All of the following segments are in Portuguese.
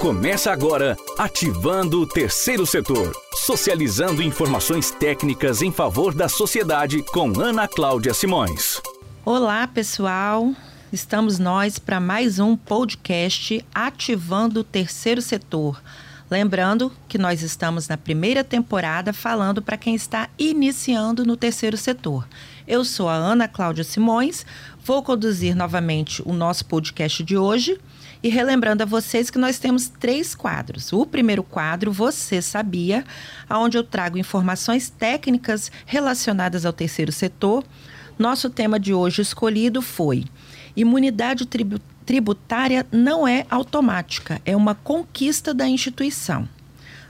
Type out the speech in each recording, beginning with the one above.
Começa agora ativando o terceiro setor, socializando informações técnicas em favor da sociedade com Ana Cláudia Simões. Olá, pessoal. Estamos nós para mais um podcast Ativando o Terceiro Setor. Lembrando que nós estamos na primeira temporada falando para quem está iniciando no terceiro setor. Eu sou a Ana Cláudia Simões, vou conduzir novamente o nosso podcast de hoje e relembrando a vocês que nós temos três quadros. O primeiro quadro, Você Sabia, onde eu trago informações técnicas relacionadas ao terceiro setor. Nosso tema de hoje escolhido foi Imunidade tributária não é automática, é uma conquista da instituição.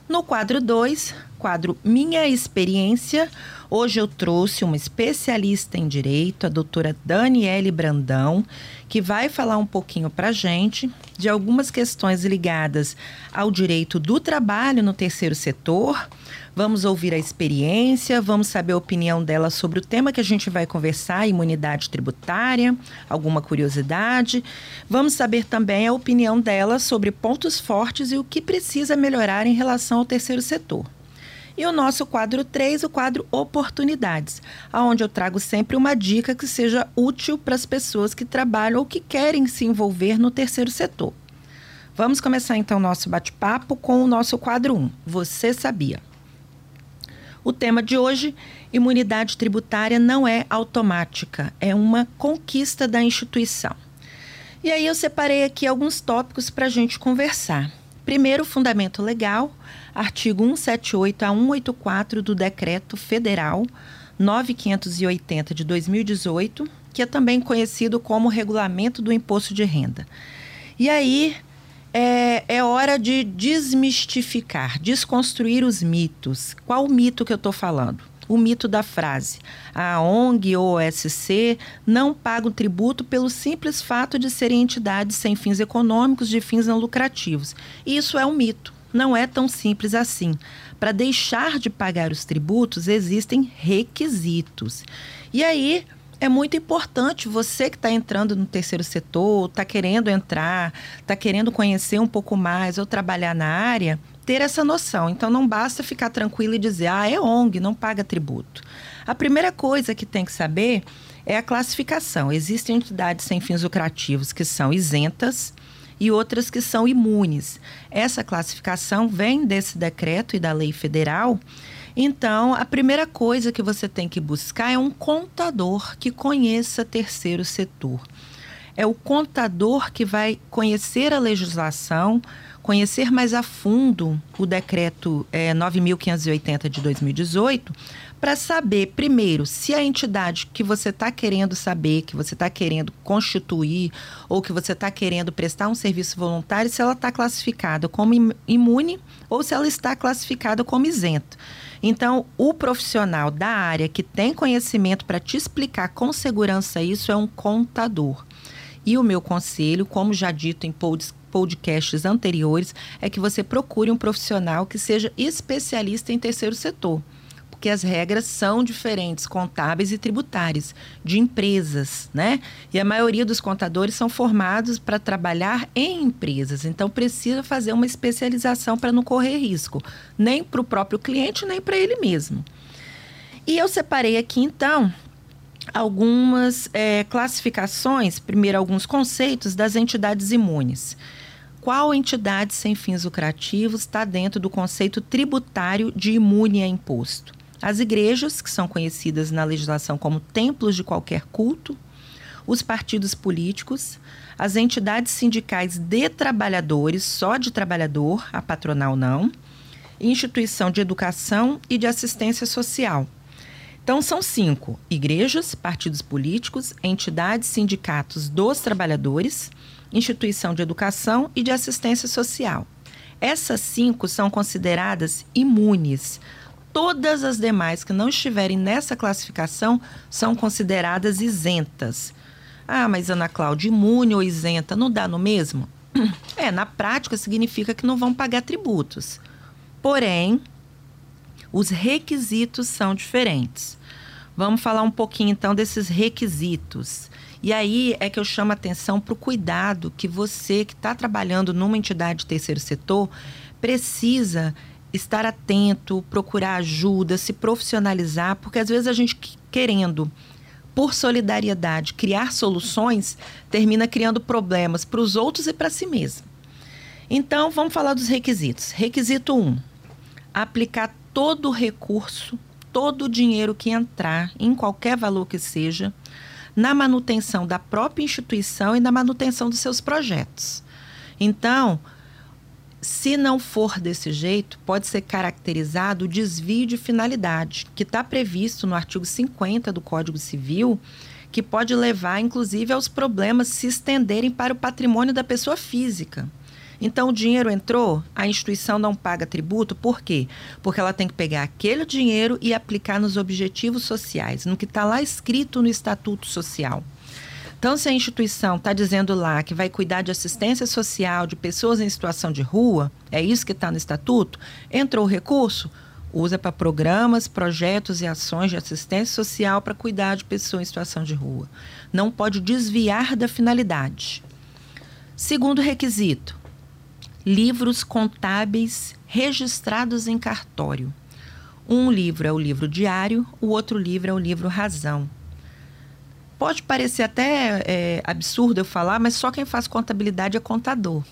No quadro 2, quadro Minha Experiência, hoje eu trouxe uma especialista em direito, a doutora Daniele Brandão, que vai falar um pouquinho para gente de algumas questões ligadas ao direito do trabalho no terceiro setor. Vamos ouvir a experiência, vamos saber a opinião dela sobre o tema que a gente vai conversar, imunidade tributária, alguma curiosidade. Vamos saber também a opinião dela sobre pontos fortes e o que precisa melhorar em relação ao terceiro setor. E o nosso quadro 3, o quadro Oportunidades, aonde eu trago sempre uma dica que seja útil para as pessoas que trabalham ou que querem se envolver no terceiro setor. Vamos começar então o nosso bate-papo com o nosso quadro 1. Você sabia? O tema de hoje, imunidade tributária não é automática, é uma conquista da instituição. E aí eu separei aqui alguns tópicos para a gente conversar. Primeiro, fundamento legal, artigo 178 a 184 do Decreto Federal 9580 de 2018, que é também conhecido como Regulamento do Imposto de Renda. E aí é, é hora de desmistificar, desconstruir os mitos. Qual o mito que eu estou falando? o mito da frase. A ONG ou OSC não pagam tributo pelo simples fato de serem entidades sem fins econômicos, de fins não lucrativos. Isso é um mito. Não é tão simples assim. Para deixar de pagar os tributos, existem requisitos. E aí, é muito importante você que está entrando no terceiro setor, está querendo entrar, está querendo conhecer um pouco mais ou trabalhar na área, ter essa noção. Então não basta ficar tranquilo e dizer, ah, é ONG, não paga tributo. A primeira coisa que tem que saber é a classificação. Existem entidades sem fins lucrativos que são isentas e outras que são imunes. Essa classificação vem desse decreto e da lei federal. Então, a primeira coisa que você tem que buscar é um contador que conheça terceiro setor. É o contador que vai conhecer a legislação, conhecer mais a fundo o decreto é, 9.580 de 2018, para saber, primeiro, se a entidade que você está querendo saber, que você está querendo constituir, ou que você está querendo prestar um serviço voluntário, se ela está classificada como imune ou se ela está classificada como isento. Então, o profissional da área que tem conhecimento para te explicar com segurança isso é um contador. E o meu conselho, como já dito em podcasts anteriores, é que você procure um profissional que seja especialista em terceiro setor. Porque as regras são diferentes, contábeis e tributárias, de empresas, né? E a maioria dos contadores são formados para trabalhar em empresas. Então, precisa fazer uma especialização para não correr risco, nem para o próprio cliente, nem para ele mesmo. E eu separei aqui, então, algumas é, classificações, primeiro alguns conceitos das entidades imunes qual entidade sem fins lucrativos está dentro do conceito tributário de imune a imposto. As igrejas, que são conhecidas na legislação como templos de qualquer culto, os partidos políticos, as entidades sindicais de trabalhadores, só de trabalhador, a patronal não, instituição de educação e de assistência social. Então, são cinco: igrejas, partidos políticos, entidades, sindicatos dos trabalhadores, instituição de educação e de assistência social. Essas cinco são consideradas imunes. Todas as demais que não estiverem nessa classificação são consideradas isentas. Ah, mas Ana Cláudia, imune ou isenta, não dá no mesmo? É, na prática significa que não vão pagar tributos. Porém, os requisitos são diferentes. Vamos falar um pouquinho então desses requisitos. E aí é que eu chamo a atenção para o cuidado que você que está trabalhando numa entidade de terceiro setor precisa estar atento, procurar ajuda, se profissionalizar, porque às vezes a gente querendo por solidariedade, criar soluções, termina criando problemas para os outros e para si mesmo. Então, vamos falar dos requisitos. Requisito 1: um, aplicar todo o recurso, todo o dinheiro que entrar, em qualquer valor que seja, na manutenção da própria instituição e na manutenção dos seus projetos. Então, se não for desse jeito, pode ser caracterizado o desvio de finalidade, que está previsto no artigo 50 do Código Civil, que pode levar, inclusive, aos problemas se estenderem para o patrimônio da pessoa física. Então, o dinheiro entrou, a instituição não paga tributo, por quê? Porque ela tem que pegar aquele dinheiro e aplicar nos objetivos sociais, no que está lá escrito no Estatuto Social. Então, se a instituição está dizendo lá que vai cuidar de assistência social de pessoas em situação de rua, é isso que está no estatuto, entrou o recurso, usa para programas, projetos e ações de assistência social para cuidar de pessoas em situação de rua. Não pode desviar da finalidade. Segundo requisito, livros contábeis registrados em cartório. Um livro é o livro diário, o outro livro é o livro razão. Pode parecer até é, absurdo eu falar, mas só quem faz contabilidade é contador.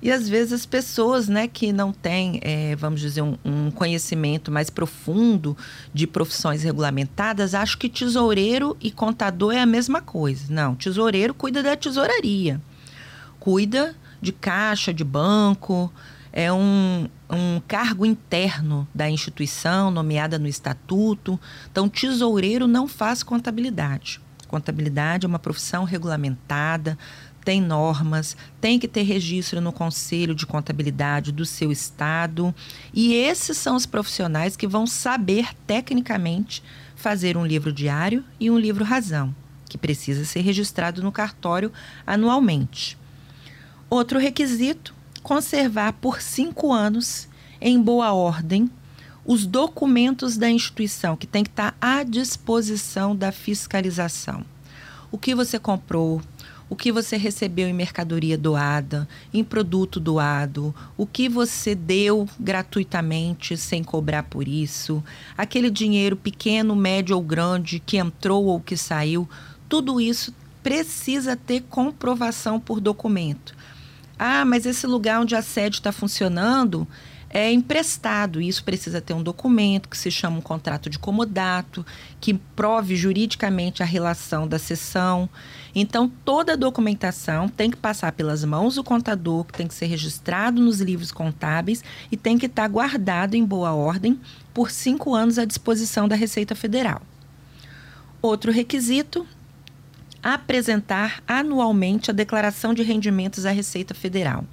E às vezes as pessoas né, que não têm, é, vamos dizer, um, um, conhecimento mais profundo de profissões regulamentadas acham que tesoureiro e contador é a mesma coisa. Não, tesoureiro cuida da tesouraria, cuida de caixa, de banco, é um, um cargo interno da instituição, nomeada no estatuto. Então, tesoureiro não faz contabilidade. Contabilidade é uma profissão regulamentada, tem normas, tem que ter registro no Conselho de Contabilidade do seu estado. E esses são os profissionais que vão saber tecnicamente fazer um livro diário e um livro razão, que precisa ser registrado no cartório anualmente. Outro requisito: conservar por cinco anos, em boa ordem, os documentos da instituição que tem que estar à disposição da fiscalização. O que você comprou, o que você recebeu em mercadoria doada, em produto doado, o que você deu gratuitamente sem cobrar por isso, aquele dinheiro pequeno, médio ou grande que entrou ou que saiu, tudo isso precisa ter comprovação por documento. Ah, mas esse lugar onde a sede está funcionando é emprestado. Isso precisa ter um documento que se chama um contrato de comodato, que prove juridicamente a relação da sessão. Então, toda a documentação tem que passar pelas mãos do contador, que tem que ser registrado nos livros contábeis e tem que estar guardado em boa ordem por cinco anos à disposição da Receita Federal. Outro requisito apresentar anualmente a declaração de rendimentos à Receita Federal.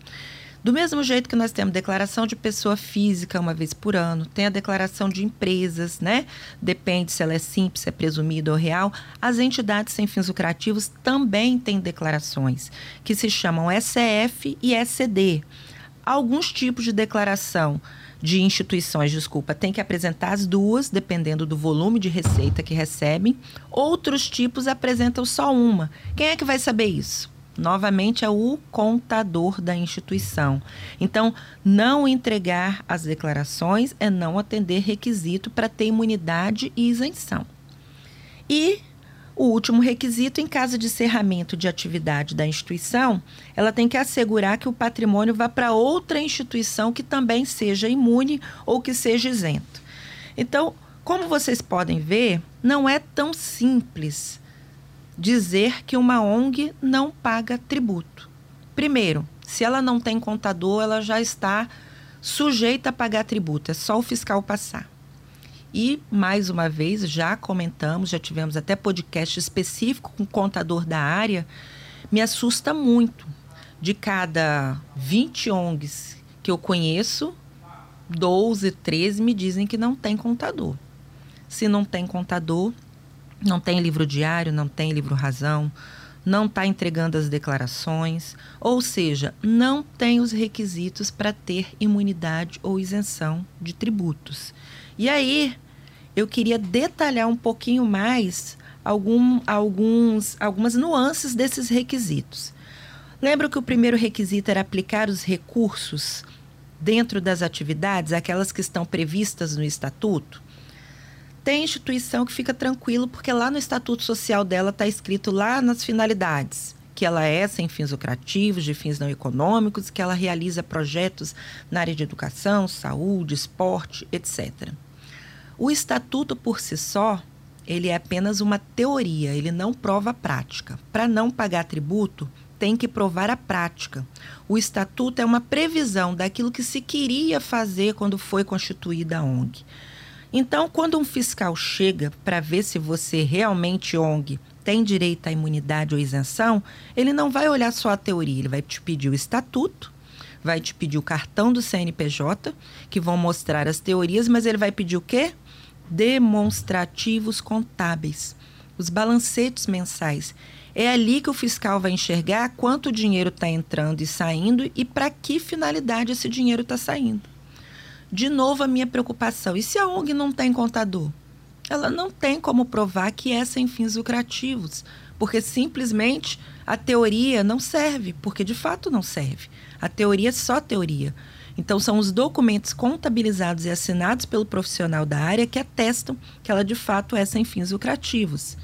Do mesmo jeito que nós temos declaração de pessoa física uma vez por ano, tem a declaração de empresas, né? Depende se ela é simples, se é presumida ou real. As entidades sem fins lucrativos também têm declarações que se chamam SF e SCD. Alguns tipos de declaração de instituições, desculpa, tem que apresentar as duas, dependendo do volume de receita que recebem. Outros tipos apresentam só uma. Quem é que vai saber isso? Novamente é o contador da instituição. Então, não entregar as declarações é não atender requisito para ter imunidade e isenção. E o último requisito, em caso de encerramento de atividade da instituição, ela tem que assegurar que o patrimônio vá para outra instituição que também seja imune ou que seja isento. Então, como vocês podem ver, não é tão simples dizer que uma ONG não paga tributo. Primeiro, se ela não tem contador, ela já está sujeita a pagar tributo, é só o fiscal passar. E, mais uma vez, já comentamos, já tivemos até podcast específico com o contador da área, me assusta muito. De cada 20 ONGs que eu conheço, 12, 13 me dizem que não tem contador. Se não tem contador, não tem livro diário, não tem livro razão, não está entregando as declarações, ou seja, não tem os requisitos para ter imunidade ou isenção de tributos. E aí, eu queria detalhar um pouquinho mais algum, alguns, algumas nuances desses requisitos. Lembra que o primeiro requisito era aplicar os recursos dentro das atividades, aquelas que estão previstas no estatuto? Tem instituição que fica tranquilo porque lá no estatuto social dela está escrito lá nas finalidades que ela é sem fins lucrativos, de fins não econômicos, que ela realiza projetos na área de educação, saúde, esporte, etc. O estatuto por si só, ele é apenas uma teoria, ele não prova a prática. Para não pagar tributo, tem que provar a prática. O estatuto é uma previsão daquilo que se queria fazer quando foi constituída a ONG. Então, quando um fiscal chega para ver se você realmente ONG tem direito à imunidade ou isenção, ele não vai olhar só a teoria, ele vai te pedir o estatuto, vai te pedir o cartão do CNPJ, que vão mostrar as teorias, mas ele vai pedir o quê? Demonstrativos contábeis, os balancetes mensais. É ali que o fiscal vai enxergar quanto dinheiro está entrando e saindo e para que finalidade esse dinheiro está saindo. De novo, a minha preocupação: e se a ONG não tem contador? ela não tem como provar que é sem fins lucrativos, porque simplesmente a teoria não serve, porque de fato não serve. A teoria é só teoria. Então, são os documentos contabilizados e assinados pelo profissional da área que atestam que ela de fato é sem fins lucrativos.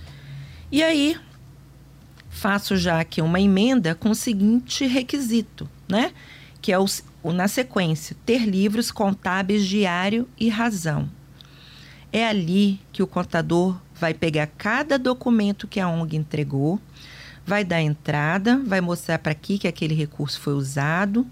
E aí, faço já aqui uma emenda com o seguinte requisito, né? Que é o, na sequência, ter livros contábeis diário e razão. É ali que o contador vai pegar cada documento que a ONG entregou, vai dar entrada, vai mostrar para que que aquele recurso foi usado,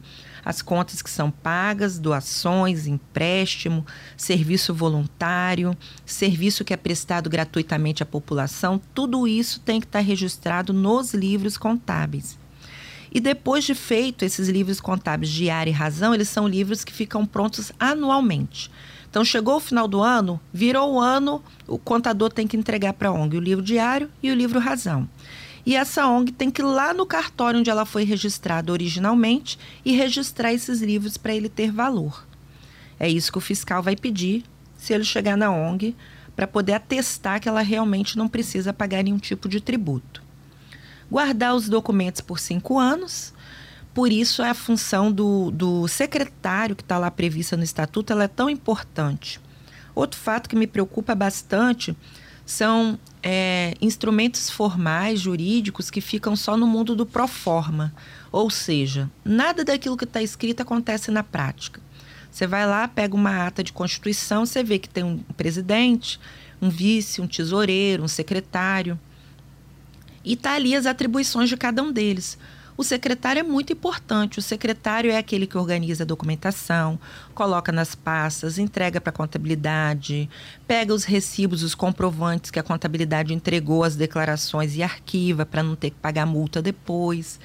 as contas que são pagas, doações, empréstimo, serviço voluntário, serviço que é prestado gratuitamente à população, tudo isso tem que estar registrado nos livros contábeis. E depois de feito esses livros contábeis de e razão, eles são livros que ficam prontos anualmente. Então, chegou o final do ano, virou o ano, o contador tem que entregar para a ONG o livro diário e o livro razão. E essa ONG tem que ir lá no cartório onde ela foi registrada originalmente e registrar esses livros para ele ter valor. É isso que o fiscal vai pedir se ele chegar na ONG para poder atestar que ela realmente não precisa pagar nenhum tipo de tributo. Guardar os documentos por cinco anos por isso, a função do, do secretário que está lá prevista no estatuto ela é tão importante. Outro fato que me preocupa bastante são é, instrumentos formais, jurídicos, que ficam só no mundo do proforma. Ou seja, nada daquilo que está escrito acontece na prática. Você vai lá, pega uma ata de constituição, você vê que tem um presidente, um vice, um tesoureiro, um secretário. E está ali as atribuições de cada um deles. O secretário é muito importante. O secretário é aquele que organiza a documentação, coloca nas pastas, entrega para a contabilidade, pega os recibos, os comprovantes que a contabilidade entregou, as declarações e arquiva para não ter que pagar multa depois.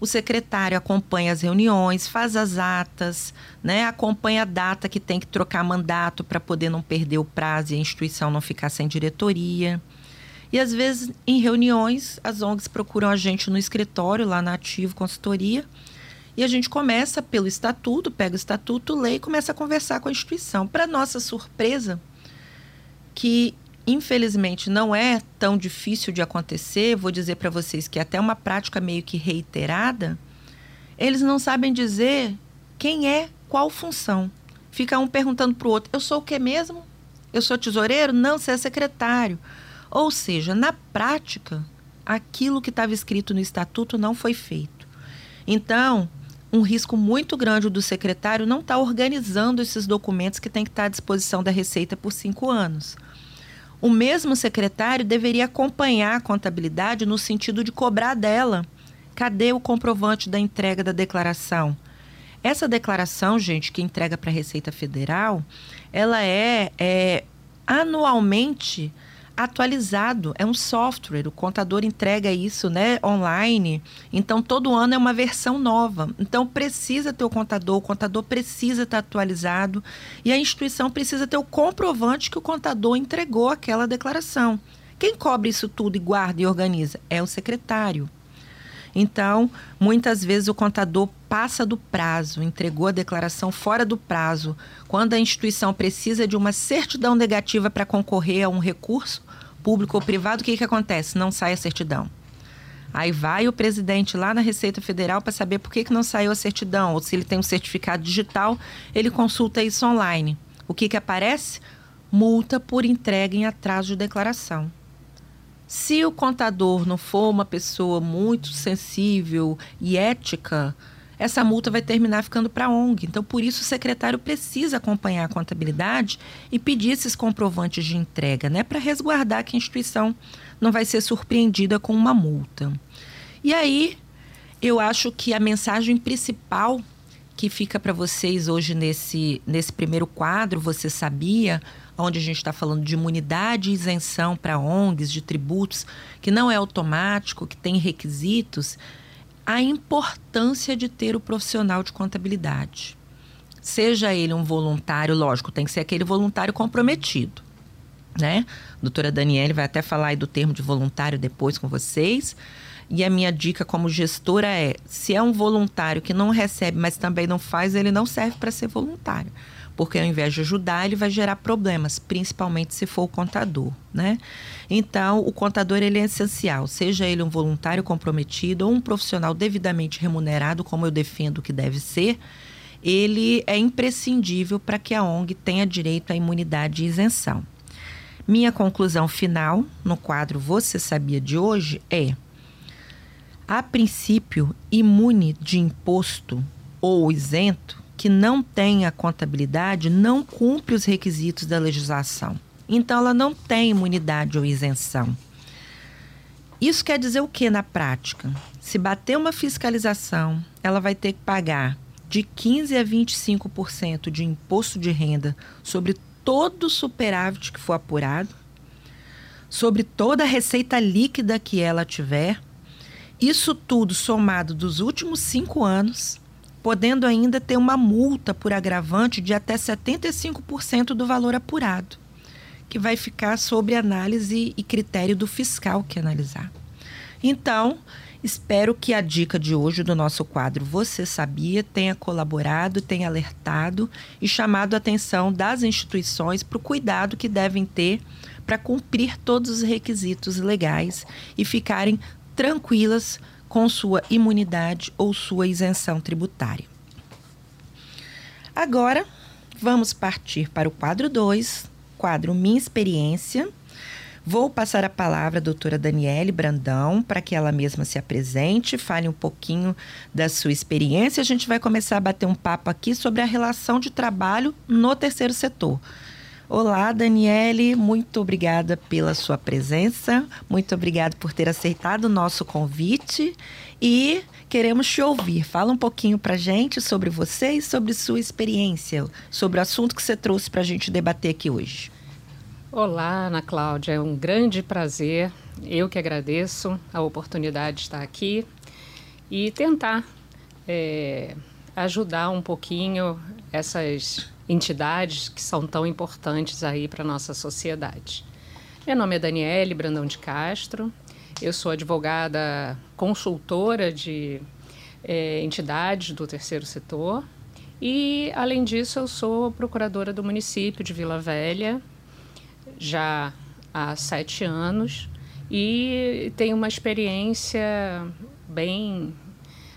O secretário acompanha as reuniões, faz as atas, né? acompanha a data que tem que trocar mandato para poder não perder o prazo e a instituição não ficar sem diretoria. E às vezes, em reuniões, as ONGs procuram a gente no escritório, lá na Ativo Consultoria, e a gente começa pelo estatuto, pega o estatuto, lê e começa a conversar com a instituição. Para nossa surpresa, que infelizmente não é tão difícil de acontecer, vou dizer para vocês que é até uma prática meio que reiterada, eles não sabem dizer quem é qual função. Fica um perguntando para o outro: eu sou o que mesmo? Eu sou tesoureiro? Não, você é secretário. Ou seja, na prática, aquilo que estava escrito no estatuto não foi feito. Então, um risco muito grande do secretário não estar tá organizando esses documentos que tem que estar tá à disposição da Receita por cinco anos. O mesmo secretário deveria acompanhar a contabilidade no sentido de cobrar dela. Cadê o comprovante da entrega da declaração? Essa declaração, gente, que entrega para a Receita Federal, ela é, é anualmente atualizado, é um software, o contador entrega isso, né, online. Então todo ano é uma versão nova. Então precisa ter o contador, o contador precisa estar atualizado e a instituição precisa ter o comprovante que o contador entregou aquela declaração. Quem cobre isso tudo e guarda e organiza é o secretário. Então, muitas vezes o contador passa do prazo, entregou a declaração fora do prazo. Quando a instituição precisa de uma certidão negativa para concorrer a um recurso, público ou privado, o que, que acontece? Não sai a certidão. Aí vai o presidente lá na Receita Federal para saber por que, que não saiu a certidão, ou se ele tem um certificado digital, ele consulta isso online. O que, que aparece? Multa por entrega em atraso de declaração. Se o contador não for uma pessoa muito sensível e ética, essa multa vai terminar ficando para a ONG. Então, por isso, o secretário precisa acompanhar a contabilidade e pedir esses comprovantes de entrega, né, para resguardar que a instituição não vai ser surpreendida com uma multa. E aí, eu acho que a mensagem principal que fica para vocês hoje nesse, nesse primeiro quadro, Você Sabia? Onde a gente está falando de imunidade e isenção para ONGs, de tributos, que não é automático, que tem requisitos, a importância de ter o profissional de contabilidade. Seja ele um voluntário, lógico, tem que ser aquele voluntário comprometido. Né? A doutora Daniele vai até falar aí do termo de voluntário depois com vocês. E a minha dica como gestora é: se é um voluntário que não recebe, mas também não faz, ele não serve para ser voluntário porque ao invés de ajudar, ele vai gerar problemas, principalmente se for o contador, né? Então, o contador ele é essencial, seja ele um voluntário comprometido ou um profissional devidamente remunerado, como eu defendo que deve ser, ele é imprescindível para que a ONG tenha direito à imunidade e isenção. Minha conclusão final no quadro Você Sabia de hoje é: a princípio, imune de imposto ou isento que não tem a contabilidade não cumpre os requisitos da legislação. Então, ela não tem imunidade ou isenção. Isso quer dizer o que na prática? Se bater uma fiscalização, ela vai ter que pagar de 15 a 25% de imposto de renda sobre todo o superávit que for apurado, sobre toda a receita líquida que ela tiver. Isso tudo somado dos últimos cinco anos podendo ainda ter uma multa por agravante de até 75% do valor apurado, que vai ficar sob análise e critério do fiscal que analisar. Então, espero que a dica de hoje do nosso quadro Você Sabia tenha colaborado, tenha alertado e chamado a atenção das instituições para o cuidado que devem ter para cumprir todos os requisitos legais e ficarem tranquilas com sua imunidade ou sua isenção tributária. Agora, vamos partir para o quadro 2, quadro Minha Experiência. Vou passar a palavra à doutora Daniele Brandão para que ela mesma se apresente, fale um pouquinho da sua experiência. A gente vai começar a bater um papo aqui sobre a relação de trabalho no terceiro setor. Olá, Daniele, muito obrigada pela sua presença, muito obrigada por ter aceitado o nosso convite e queremos te ouvir. Fala um pouquinho para gente sobre você e sobre sua experiência, sobre o assunto que você trouxe para a gente debater aqui hoje. Olá, Ana Cláudia, é um grande prazer. Eu que agradeço a oportunidade de estar aqui e tentar é, ajudar um pouquinho essas entidades que são tão importantes aí para nossa sociedade. Meu nome é Daniele Brandão de Castro, eu sou advogada consultora de é, entidades do terceiro setor. E, além disso, eu sou procuradora do município de Vila Velha já há sete anos. E tenho uma experiência bem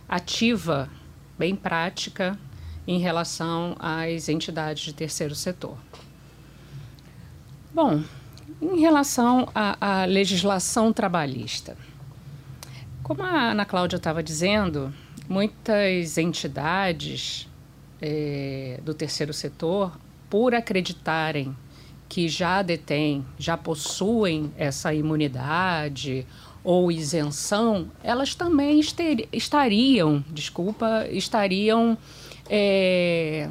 ativa, bem prática em relação às entidades de terceiro setor. Bom, em relação à, à legislação trabalhista, como a Ana Cláudia estava dizendo, muitas entidades é, do terceiro setor, por acreditarem que já detêm, já possuem essa imunidade ou isenção, elas também estariam, desculpa, estariam é,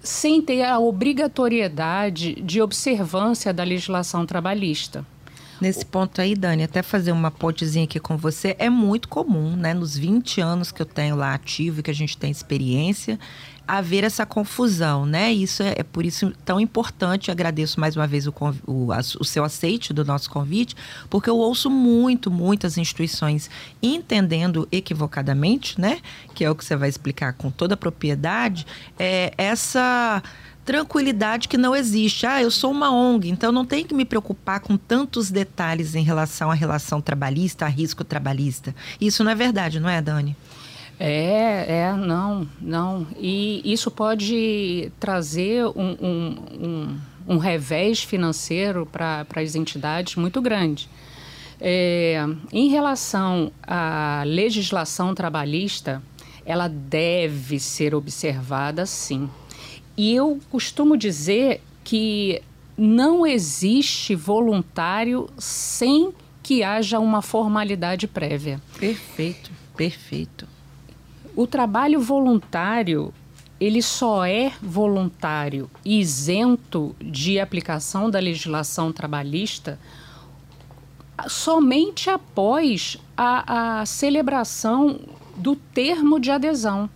sem ter a obrigatoriedade de observância da legislação trabalhista. Nesse ponto aí, Dani, até fazer uma pontezinha aqui com você, é muito comum, né? Nos 20 anos que eu tenho lá ativo e que a gente tem experiência, haver essa confusão, né? Isso é, é por isso tão importante. agradeço mais uma vez o, o, a, o, seu aceite do nosso convite, porque eu ouço muito, muitas instituições entendendo equivocadamente, né? Que é o que você vai explicar com toda a propriedade, é, essa tranquilidade que não existe. Ah, eu sou uma ONG, então não tenho que me preocupar com tantos detalhes em relação à relação trabalhista, a risco trabalhista. Isso não é verdade, não é, Dani? É, é, não, não. E isso pode trazer um, um, um, um revés financeiro para as entidades muito grande. É, em relação à legislação trabalhista, ela deve ser observada sim. E eu costumo dizer que não existe voluntário sem que haja uma formalidade prévia. Perfeito, perfeito. O trabalho voluntário, ele só é voluntário e isento de aplicação da legislação trabalhista somente após a, a celebração do termo de adesão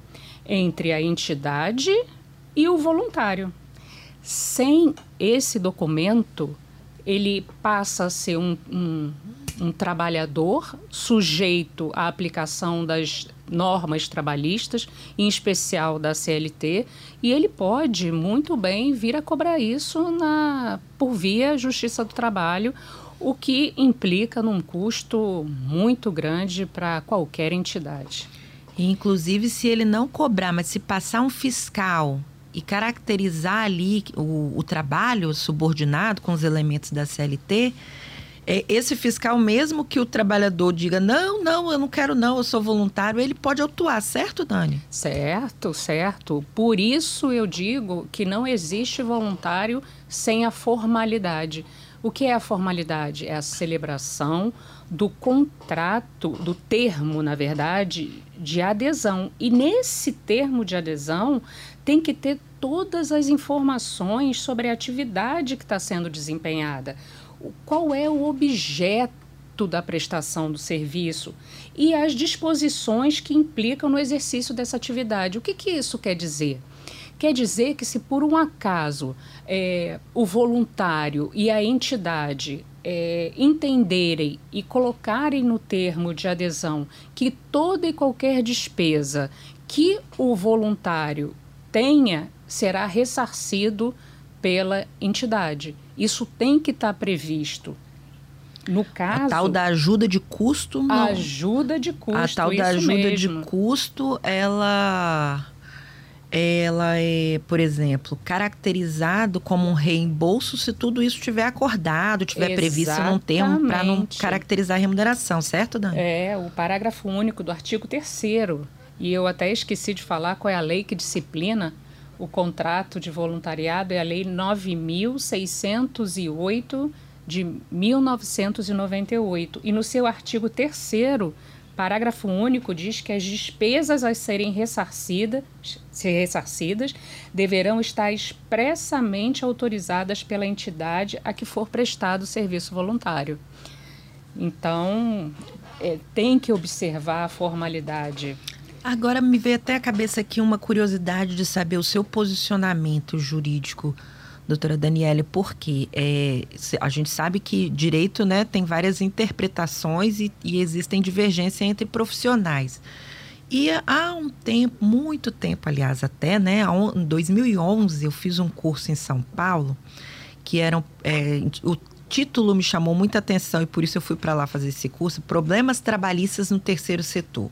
entre a entidade e o voluntário. Sem esse documento, ele passa a ser um, um, um trabalhador sujeito à aplicação das normas trabalhistas, em especial da CLT, e ele pode muito bem vir a cobrar isso na, por via Justiça do Trabalho o que implica num custo muito grande para qualquer entidade. Inclusive, se ele não cobrar, mas se passar um fiscal e caracterizar ali o, o trabalho subordinado com os elementos da CLT, é, esse fiscal, mesmo que o trabalhador diga, não, não, eu não quero não, eu sou voluntário, ele pode atuar, certo, Dani? Certo, certo. Por isso eu digo que não existe voluntário sem a formalidade. O que é a formalidade? É a celebração do contrato, do termo, na verdade, de adesão. E nesse termo de adesão tem que ter todas as informações sobre a atividade que está sendo desempenhada. Qual é o objeto da prestação do serviço e as disposições que implicam no exercício dessa atividade. O que, que isso quer dizer? Quer dizer que, se por um acaso é, o voluntário e a entidade é, entenderem e colocarem no termo de adesão que toda e qualquer despesa que o voluntário tenha será ressarcido pela entidade. Isso tem que estar tá previsto. No caso. A tal da ajuda de custo. Não. Ajuda de custo. A tal da ajuda mesmo. de custo, ela ela é, por exemplo, caracterizado como um reembolso se tudo isso estiver acordado, estiver previsto num termo para não caracterizar a remuneração, certo, Dani? É, o parágrafo único do artigo 3 e eu até esqueci de falar qual é a lei que disciplina o contrato de voluntariado, é a lei 9608 de 1998. E no seu artigo 3 Parágrafo único diz que as despesas a serem ressarcidas, ser ressarcidas deverão estar expressamente autorizadas pela entidade a que for prestado o serviço voluntário. Então, é, tem que observar a formalidade. Agora me veio até a cabeça aqui uma curiosidade de saber o seu posicionamento jurídico doutora Daniele, porque é, a gente sabe que direito né, tem várias interpretações e, e existem divergências entre profissionais. E há um tempo, muito tempo, aliás, até, né? Em 2011, eu fiz um curso em São Paulo, que era é, o título me chamou muita atenção e por isso eu fui para lá fazer esse curso, Problemas Trabalhistas no Terceiro Setor.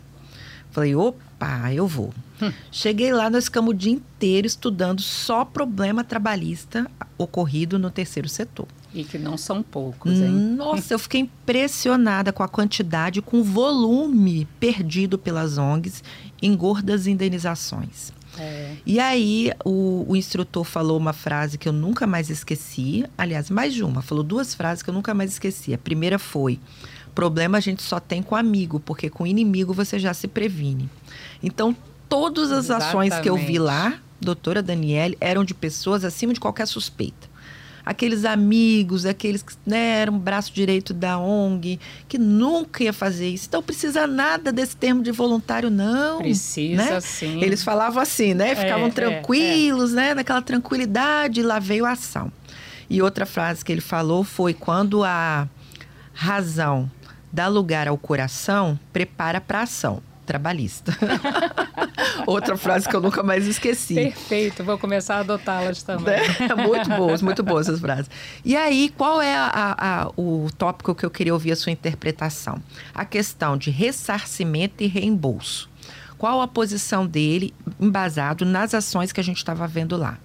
Falei, opa, eu vou. Hum. Cheguei lá, nós ficamos o dia inteiro estudando só problema trabalhista ocorrido no terceiro setor. E que não são poucos, hein? Nossa, eu fiquei impressionada com a quantidade, com o volume perdido pelas ONGs em gordas indenizações. É. E aí o, o, instrutor falou uma frase que eu nunca mais esqueci. Aliás, mais de uma. Falou duas frases que eu nunca mais esqueci. A primeira foi: problema a gente só tem com amigo, porque com inimigo você já se previne. Então, todas as Exatamente. ações que eu vi lá, doutora Daniele, eram de pessoas acima de qualquer suspeita. Aqueles amigos, aqueles que né, eram braço direito da ONG, que nunca ia fazer isso. Então, precisa nada desse termo de voluntário, não. Precisa, né? sim. Eles falavam assim, né? Ficavam é, tranquilos, é, é. né? Naquela tranquilidade, e lá veio a ação. E outra frase que ele falou foi: quando a razão dá lugar ao coração, prepara para ação. trabalhista. Outra frase que eu nunca mais esqueci. Perfeito, vou começar a adotá-las também. É, muito boas, muito boas essas frases. E aí, qual é a, a, o tópico que eu queria ouvir a sua interpretação? A questão de ressarcimento e reembolso. Qual a posição dele, embasado nas ações que a gente estava vendo lá?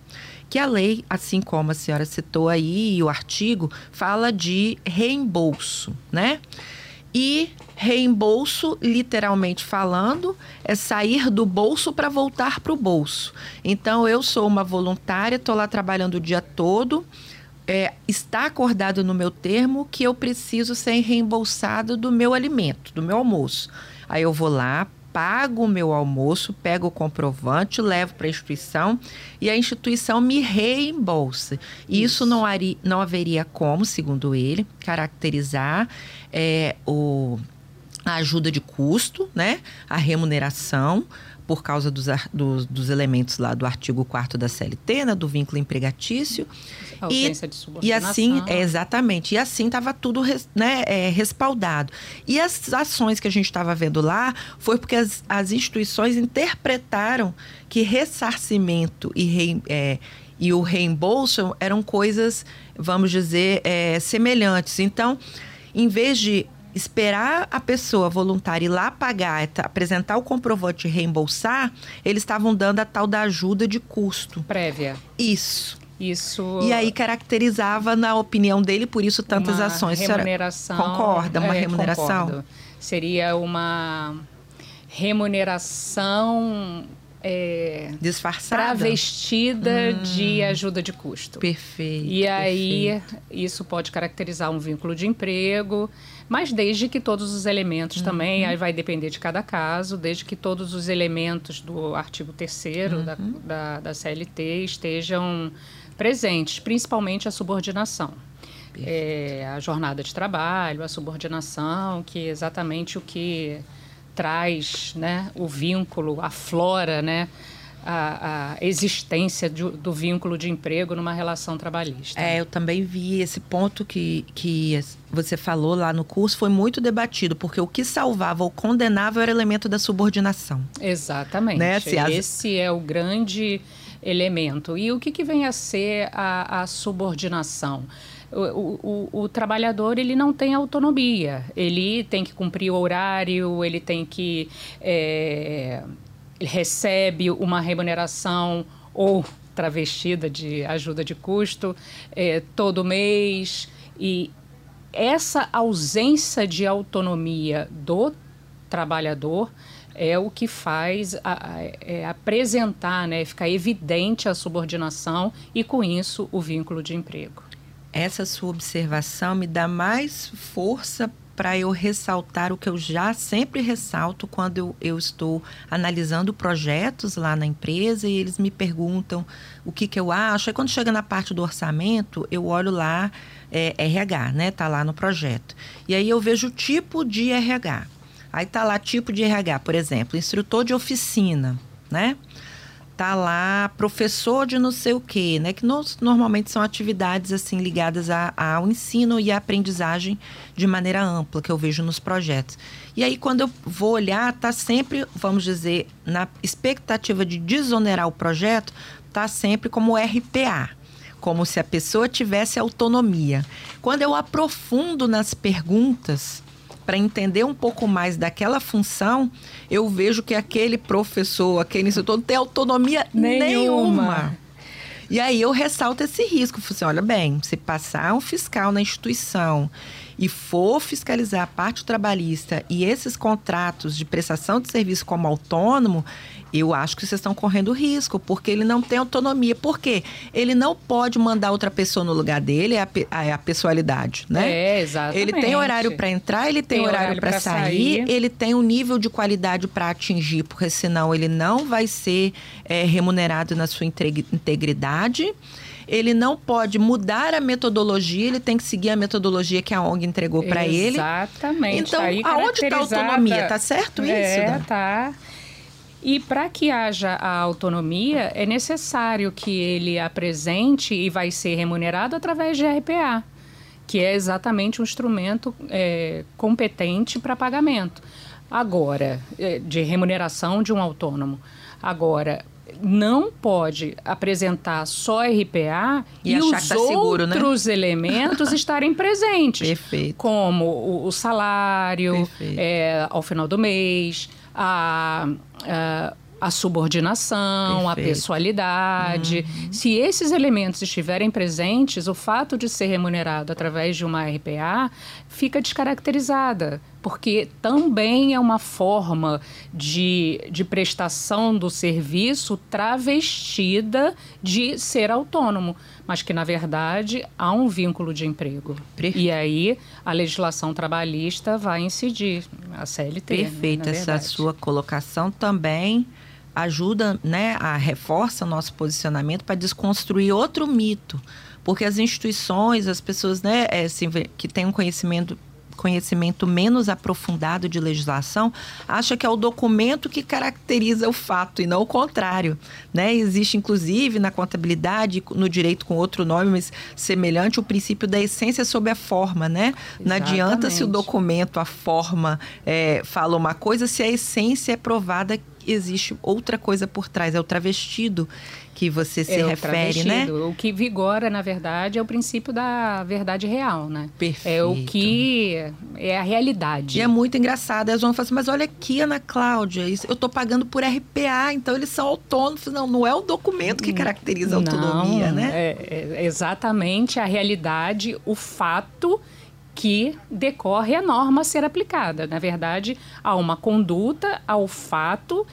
que a lei, assim como a senhora citou aí, e o artigo, fala de reembolso, né? E reembolso, literalmente falando, é sair do bolso para voltar para o bolso. Então, eu sou uma voluntária, estou lá trabalhando o dia todo. É, está acordado no meu termo que eu preciso ser reembolsado do meu alimento, do meu almoço. Aí eu vou lá, pago o meu almoço, pego o comprovante, levo para a instituição e a instituição me reembolsa. Isso, Isso não, ari, não haveria como, segundo ele, caracterizar é, o, a ajuda de custo, né? a remuneração por causa dos, dos, dos, elementos lá do artigo 4 da CLT, né, do vínculo empregatício. A ausência e, de subordinação. E assim, é, exatamente. E assim estava tudo res, né, é, respaldado. E as ações que a gente estava vendo lá foi porque as, as instituições interpretaram que ressarcimento e, re, é, e o reembolso eram coisas, vamos dizer, é, semelhantes. Então, em vez de esperar a pessoa voluntária ir lá pagar, apresentar o comprovante e reembolsar, eles estavam dando a tal da ajuda de custo. Prévia. Isso. Isso. E aí caracterizava, na opinião dele, por isso tantas uma ações. Remuneração. Concorda? Uma é, remuneração? Concordo. Seria uma remuneração é, disfarçada, travestida hum. de ajuda de custo. Perfeito. E aí perfeito. isso pode caracterizar um vínculo de emprego, mas desde que todos os elementos uhum. também, aí vai depender de cada caso, desde que todos os elementos do artigo 3 uhum. da, da, da CLT estejam presentes, principalmente a subordinação. É, a jornada de trabalho, a subordinação, que é exatamente o que traz né, o vínculo, aflora né, a, a existência de, do vínculo de emprego numa relação trabalhista. É, eu também vi esse ponto que, que você falou lá no curso, foi muito debatido, porque o que salvava ou condenava era o elemento da subordinação. Exatamente. Né? Se Esse as... é o grande elemento. E o que, que vem a ser a, a subordinação? O, o, o, trabalhador ele não tem autonomia. Ele tem que cumprir o horário, ele tem que é, recebe uma remuneração ou travestida de ajuda de custo é, todo mês e essa ausência de autonomia do trabalhador é o que faz a, a, é, apresentar, né, ficar evidente a subordinação e, com isso, o vínculo de emprego. Essa sua observação me dá mais força para eu ressaltar o que eu já sempre ressalto quando eu, eu, estou analisando projetos lá na empresa e eles me perguntam o que, que eu acho. Aí quando chega na parte do orçamento, eu olho lá é, RH, né? Tá lá no projeto. E aí eu vejo o tipo de RH. Aí tá lá tipo de RH, por exemplo, instrutor de oficina, né? Tá lá professor de não sei o quê, né? Que nos, normalmente são atividades assim ligadas a, ao ensino e à aprendizagem de maneira ampla que eu vejo nos projetos. E aí quando eu vou olhar, tá sempre, vamos dizer, na expectativa de desonerar o projeto, tá sempre como RPA, como se a pessoa tivesse autonomia. Quando eu aprofundo nas perguntas, para entender um pouco mais daquela função, eu vejo que aquele professor, aquele instrutor não tem autonomia nenhuma. nenhuma. E aí eu ressalto esse risco. Assim, olha bem, se passar um fiscal na instituição e for fiscalizar a parte trabalhista e esses contratos de prestação de serviço como autônomo, eu acho que vocês estão correndo risco, porque ele não tem autonomia. Por quê? Ele não pode mandar outra pessoa no lugar dele, é a, é a pessoalidade, né? É, exatamente. Ele tem horário para entrar, ele tem, tem horário, horário para sair, sair, ele tem um nível de qualidade para atingir, porque senão ele não vai ser é, remunerado na sua integridade ele não pode mudar a metodologia, ele tem que seguir a metodologia que a ONG entregou para ele. Exatamente. Então, aonde está a autonomia? Tá certo isso? É, tá. E para que haja a autonomia, é necessário que ele apresente e vai ser remunerado através de RPA, que é exatamente um instrumento é, competente para pagamento. Agora, é, de remuneração de um autônomo. Agora, não pode apresentar só RPA e, e os tá seguro, né? outros né? elementos estarem presentes. Perfeito. Como o, o salário é, ao final do mês, a, a a subordinação, Perfeito. a pessoalidade. Uhum. Se esses elementos estiverem presentes, o fato de ser remunerado através de uma RPA fica descaracterizada, porque também é uma forma de, de prestação do serviço travestida de ser autônomo, mas que, na verdade, há um vínculo de emprego. Perfeito. E aí a legislação trabalhista vai incidir, a CLT. Né, Perfeito, né, essa sua colocação também ajuda, né, a reforça o nosso posicionamento para desconstruir outro mito, porque as instituições, as pessoas, né, é, assim, que têm um conhecimento conhecimento menos aprofundado de legislação acha que é o documento que caracteriza o fato e não o contrário, né? Existe inclusive na contabilidade, no direito com outro nome, mas semelhante, o princípio da essência sobre a forma, né? Exatamente. Não adianta se o documento, a forma é, fala uma coisa, se a essência é provada existe outra coisa por trás, é o travestido que você se é refere, né? O que vigora, na verdade, é o princípio da verdade real, né? Perfeito. É o que é a realidade. E é muito engraçado. Aí a Joana fala assim, mas olha aqui, Ana Cláudia, eu estou pagando por RPA, então eles são autônomos. Não, não é o documento que caracteriza a autonomia, não, né? É, é exatamente a realidade, o fato que decorre a norma ser aplicada. Na verdade, há uma conduta, ao fato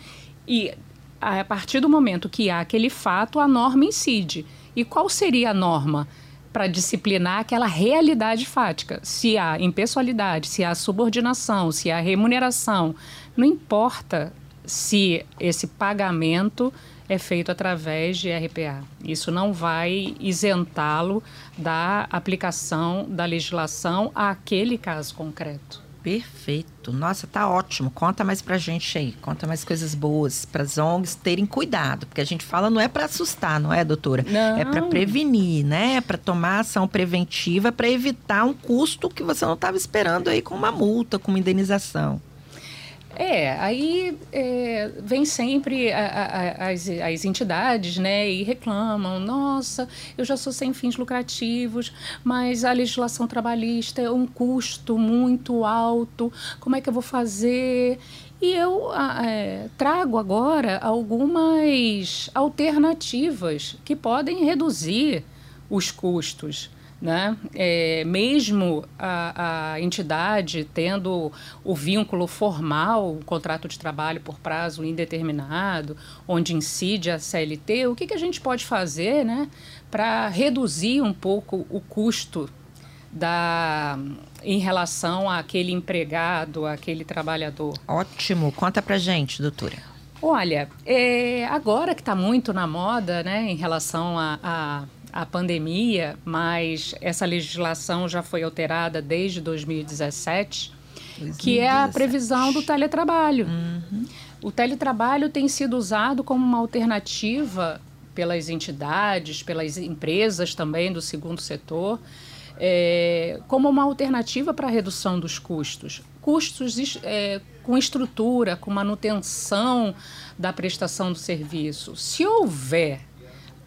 e a partir do momento que há aquele fato, a norma incide. E qual seria a norma? Para disciplinar aquela realidade fática. Se há impessoalidade, se há subordinação, se há remuneração, não importa se esse pagamento é feito através de RPA. Isso não vai isentá-lo da aplicação da legislação àquele caso concreto. Perfeito. Nossa, tá ótimo. Conta mais pra gente aí. Conta mais coisas boas para as ONGs terem cuidado, porque a gente fala não é para assustar, não é, doutora? Não. É para prevenir, né? É para tomar ação preventiva para evitar um custo que você não estava esperando aí com uma multa, com uma indenização. É, aí é, vem sempre a, a, as, as entidades, né, e reclamam, nossa, eu já sou sem fins lucrativos, mas a legislação trabalhista é um custo muito alto, como é que eu vou fazer? E eu é, trago agora algumas alternativas que podem reduzir os custos. Né? É, mesmo a, a, entidade tendo o vínculo formal, o contrato de trabalho por prazo indeterminado, onde incide a CLT, o que, que a gente pode fazer né, para reduzir um pouco o custo da, em relação àquele empregado, àquele trabalhador? Ótimo, conta para gente, doutora. Olha, é, agora que está muito na moda, né, em relação a, a a pandemia, mas essa legislação já foi alterada desde 2017, 2017. que é a previsão do teletrabalho. Uhum. O teletrabalho tem sido usado como uma alternativa pelas entidades, pelas empresas também do segundo setor, é, como uma alternativa para a redução dos custos. Custos é, com estrutura, com manutenção da prestação do serviço. Se houver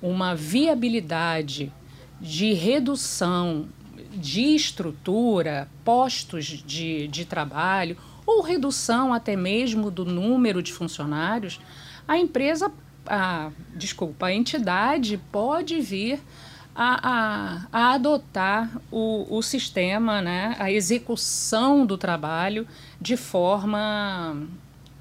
uma viabilidade de redução de estrutura, postos de, de trabalho, ou redução até mesmo do número de funcionários, a empresa, a, desculpa, a entidade pode vir a, a, a adotar o, o sistema, né, a execução do trabalho de forma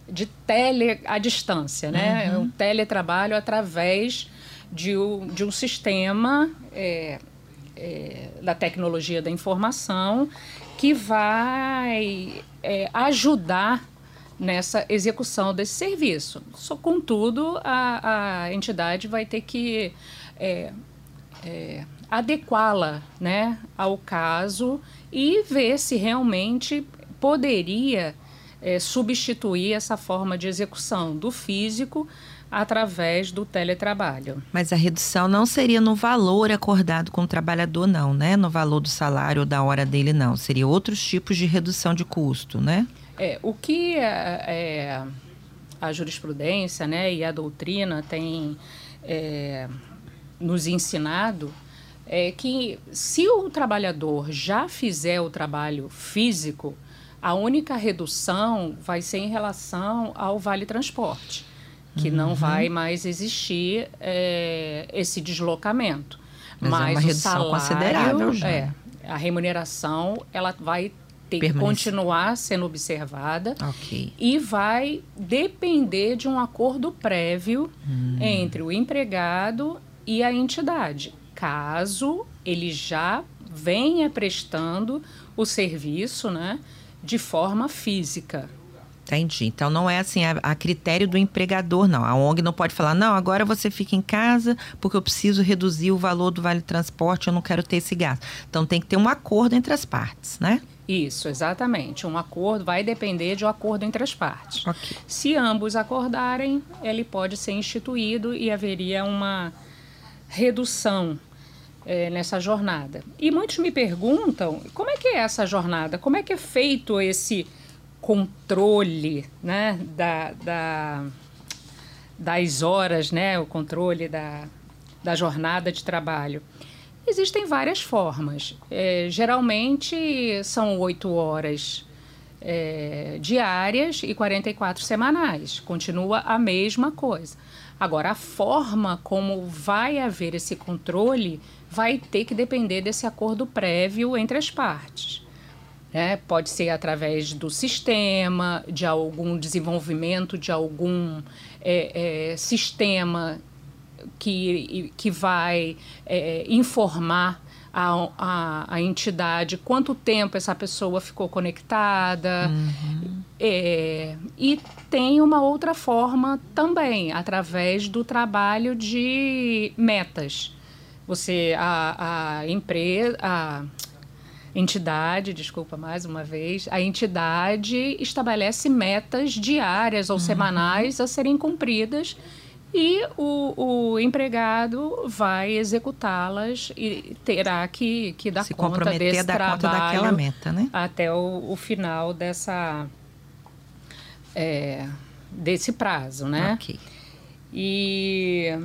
de tele à distância, né? Uhum. Um teletrabalho através de, um, de um sistema é, é, da tecnologia da informação que vai é, ajudar nessa execução desse serviço. Só contudo, a, a entidade vai ter que é, é, adequá-la né, ao caso e ver se realmente poderia é, substituir essa forma de execução do físico através do teletrabalho. Mas a redução não seria no valor acordado com o trabalhador, não, né? No valor do salário ou da hora dele, não. Seria outros tipos de redução de custo, né? É, o que é, é, a jurisprudência né, e a doutrina têm é, nos ensinado é que se o trabalhador já fizer o trabalho físico, a única redução vai ser em relação ao vale transporte, que uhum. não vai mais existir é, esse deslocamento. Mas, Mas é uma redução salário, considerável já. É, a remuneração ela vai ter que continuar sendo observada okay. e vai depender de um acordo prévio hum. entre o empregado e a entidade, caso ele já venha prestando o serviço, né, de forma física. Entendi. Então não é assim a, a, critério do empregador, não. A ONG não pode falar, não, agora você fica em casa porque eu preciso reduzir o valor do vale transporte, eu não quero ter esse gasto. Então tem que ter um acordo entre as partes, né? Isso, exatamente. Um acordo vai depender de um acordo entre as partes. Okay. Se ambos acordarem, ele pode ser instituído e haveria uma redução é, nessa jornada. E muitos me perguntam como é que é essa jornada, como é que é feito esse controle né, da, da, das horas, né, o controle da, da jornada de trabalho. Existem várias formas. É, geralmente são oito horas é, diárias e 44 semanais. Continua a mesma coisa. Agora, a forma como vai haver esse controle vai ter que depender desse acordo prévio entre as partes. Né? Pode ser através do sistema, de algum desenvolvimento de algum é, é, sistema que, que vai é, informar a, a, a, entidade quanto tempo essa pessoa ficou conectada. Uhum. É, e tem uma outra forma também, através do trabalho de metas. Você, a, a empresa. A, entidade, desculpa mais uma vez, a entidade estabelece metas diárias ou uhum. semanais a serem cumpridas e o, o empregado vai executá-las e terá que, que dar Se conta desse a dar trabalho conta daquela meta, né? até o, o final dessa é, desse prazo, né? Ok. E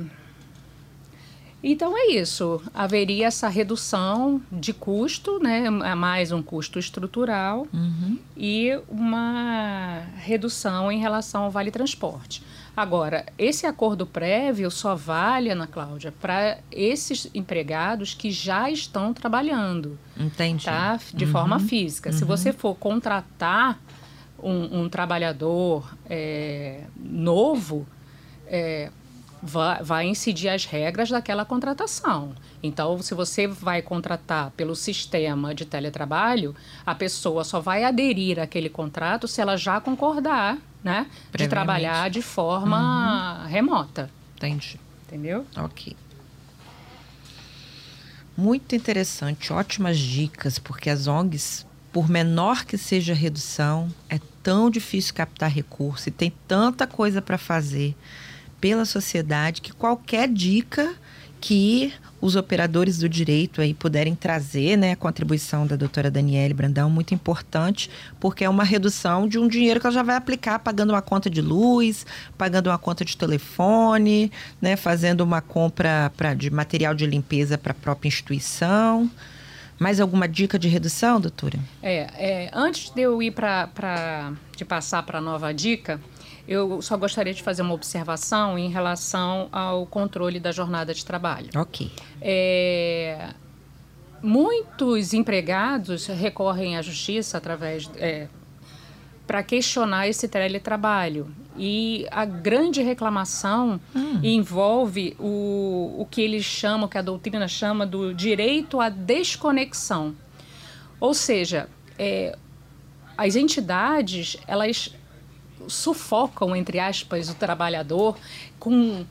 então é isso. Haveria essa redução de custo, né? mais um custo estrutural uhum. e uma redução em relação ao vale transporte. Agora, esse acordo prévio só vale, Ana Cláudia, para esses empregados que já estão trabalhando. Entendi. Tá? De uhum. forma física. Uhum. Se você for contratar um, um trabalhador é, novo, é, vai, vai incidir as regras daquela contratação. Então, se você vai contratar pelo sistema de teletrabalho, a pessoa só vai aderir àquele contrato se ela já concordar, né, de trabalhar de forma uhum. remota. Entendi. Entendeu? Ok. Muito interessante, ótimas dicas, porque as ONGs, por menor que seja a redução, é tão difícil captar recurso e tem tanta coisa para fazer pela sociedade que qualquer dica que os operadores do direito aí puderem trazer, né, a contribuição da doutora Daniele Brandão, muito importante, porque é uma redução de um dinheiro que ela já vai aplicar pagando uma conta de luz, pagando uma conta de telefone, né, fazendo uma compra pra, de material de limpeza para a própria instituição. Mais alguma dica de redução, doutora? É, é antes de eu ir para de passar para a nova dica, eu só gostaria de fazer uma observação em relação ao controle da jornada de trabalho. Ok. É, muitos empregados recorrem à justiça através é, para questionar esse teletrabalho. E a grande reclamação hum. envolve o, o que eles chamam, que a doutrina chama do direito à desconexão. Ou seja, é, as entidades, elas sufocam, entre aspas, o trabalhador com um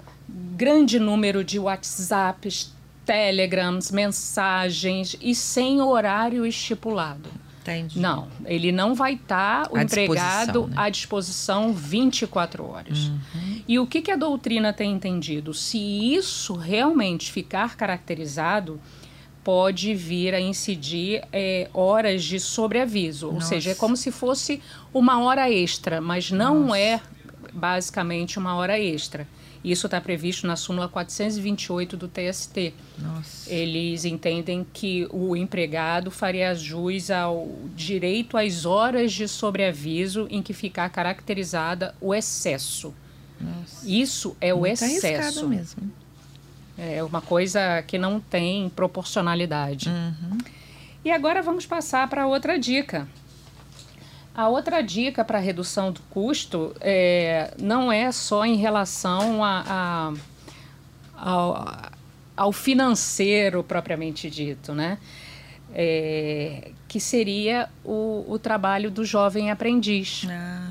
grande número de WhatsApps, Telegrams, mensagens e sem horário estipulado. Entendi. Não, ele não vai estar, tá, o à empregado, disposição, né? à disposição 24 horas. Uhum. E o que, que a doutrina tem entendido? Se isso realmente ficar caracterizado, pode vir a incidir é, horas de sobreaviso, Nossa. ou seja, é como se fosse uma hora extra, mas não Nossa. é basicamente uma hora extra. Isso está previsto na súmula 428 do TST. Nossa. Eles entendem que o empregado faria jus ao direito às horas de sobreaviso em que ficar caracterizada o excesso. Nossa. Isso é Muito o excesso. Mesmo. É uma coisa que não tem proporcionalidade. Uhum. E agora vamos passar para outra dica. A outra dica para redução do custo é, não é só em relação a, a, ao, ao, financeiro propriamente dito, né? É, que seria o, o, trabalho do jovem aprendiz. Ah.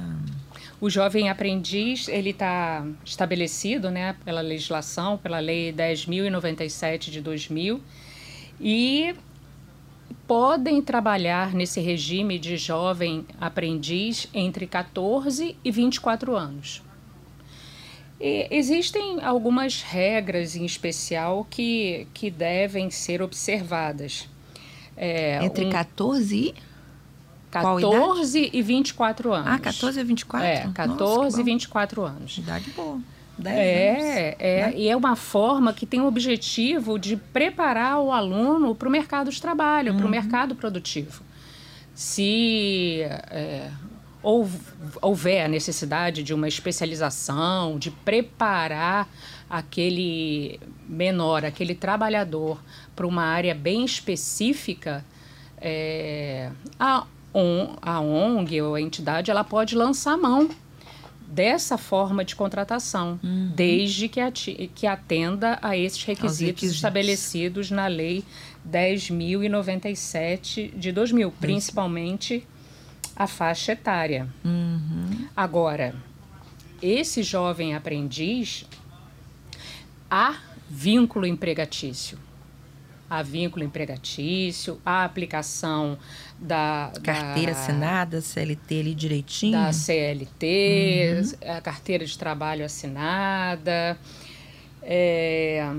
O jovem aprendiz ele está estabelecido, né, pela legislação, pela lei 10.097 de 2000 e podem trabalhar nesse regime de jovem aprendiz entre 14 e 24 anos. E existem algumas regras em especial que, que devem ser observadas. É, entre um, 14 e 14 e 24 anos. Ah, 14 e 24? É, 14 Nossa, e 24 anos. Idade boa. É, é, né? e é uma forma que tem o objetivo de preparar o aluno para o mercado de trabalho, uhum. para o mercado produtivo. Se é, houver a necessidade de uma especialização, de preparar aquele menor, aquele trabalhador para uma área bem específica, é, a, a ONG ou a entidade ela pode lançar mão dessa forma de contratação, uhum. desde que, que atenda a esses requisitos, requisitos, estabelecidos na Lei 10.097 de 2000, principalmente a faixa etária. Uhum. Agora, esse jovem aprendiz, há vínculo empregatício a vínculo empregatício, a aplicação da carteira da, assinada, CLT ali direitinho. Da CLT, uhum. a carteira de trabalho assinada. É,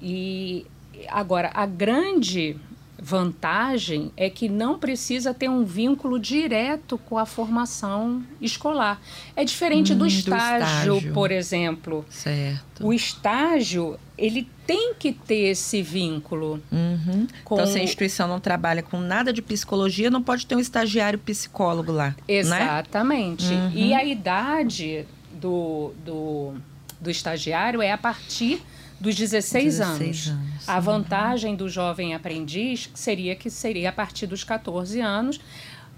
e agora a grande vantagem é que não precisa ter um vínculo direto com a formação escolar. É diferente hum, do, estágio, do, estágio, por exemplo. Certo. O estágio, ele tem que ter esse vínculo. Uhum. Com... Então, se a instituição não trabalha com nada de psicologia, não pode ter um estagiário psicólogo lá. Né? Exatamente. Né? Uhum. E a idade do, do, do estagiário é a partir dos 16, 16 anos. anos. A vantagem do jovem aprendiz seria que seria a partir dos 14 anos,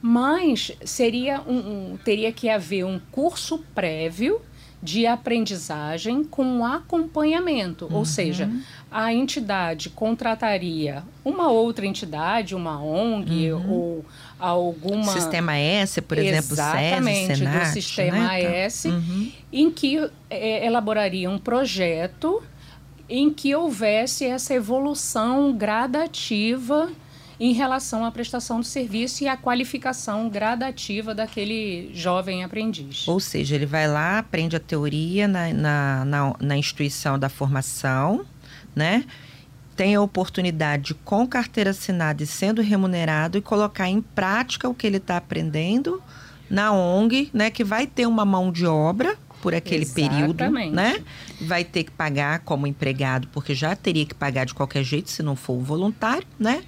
mas seria um, um, teria que haver um curso prévio de aprendizagem com acompanhamento, uhum. ou seja, a entidade contrataria uma outra entidade, uma ONG uhum. ou alguma sistema S, por exemplo, exatamente SESI, do sistema né? S, uhum. em que é, elaboraria um projeto em que houvesse essa evolução gradativa em relação à prestação do serviço e à qualificação gradativa daquele jovem aprendiz. Ou seja, ele vai lá, aprende a teoria na, na, na, na instituição da formação, né? tem a oportunidade, com carteira assinada e sendo remunerado, e colocar em prática o que ele está aprendendo na ONG, né? Que vai ter uma mão de obra por aquele Exatamente. período, né? Vai ter que pagar como empregado, porque já teria que pagar de qualquer jeito se não for voluntário, né?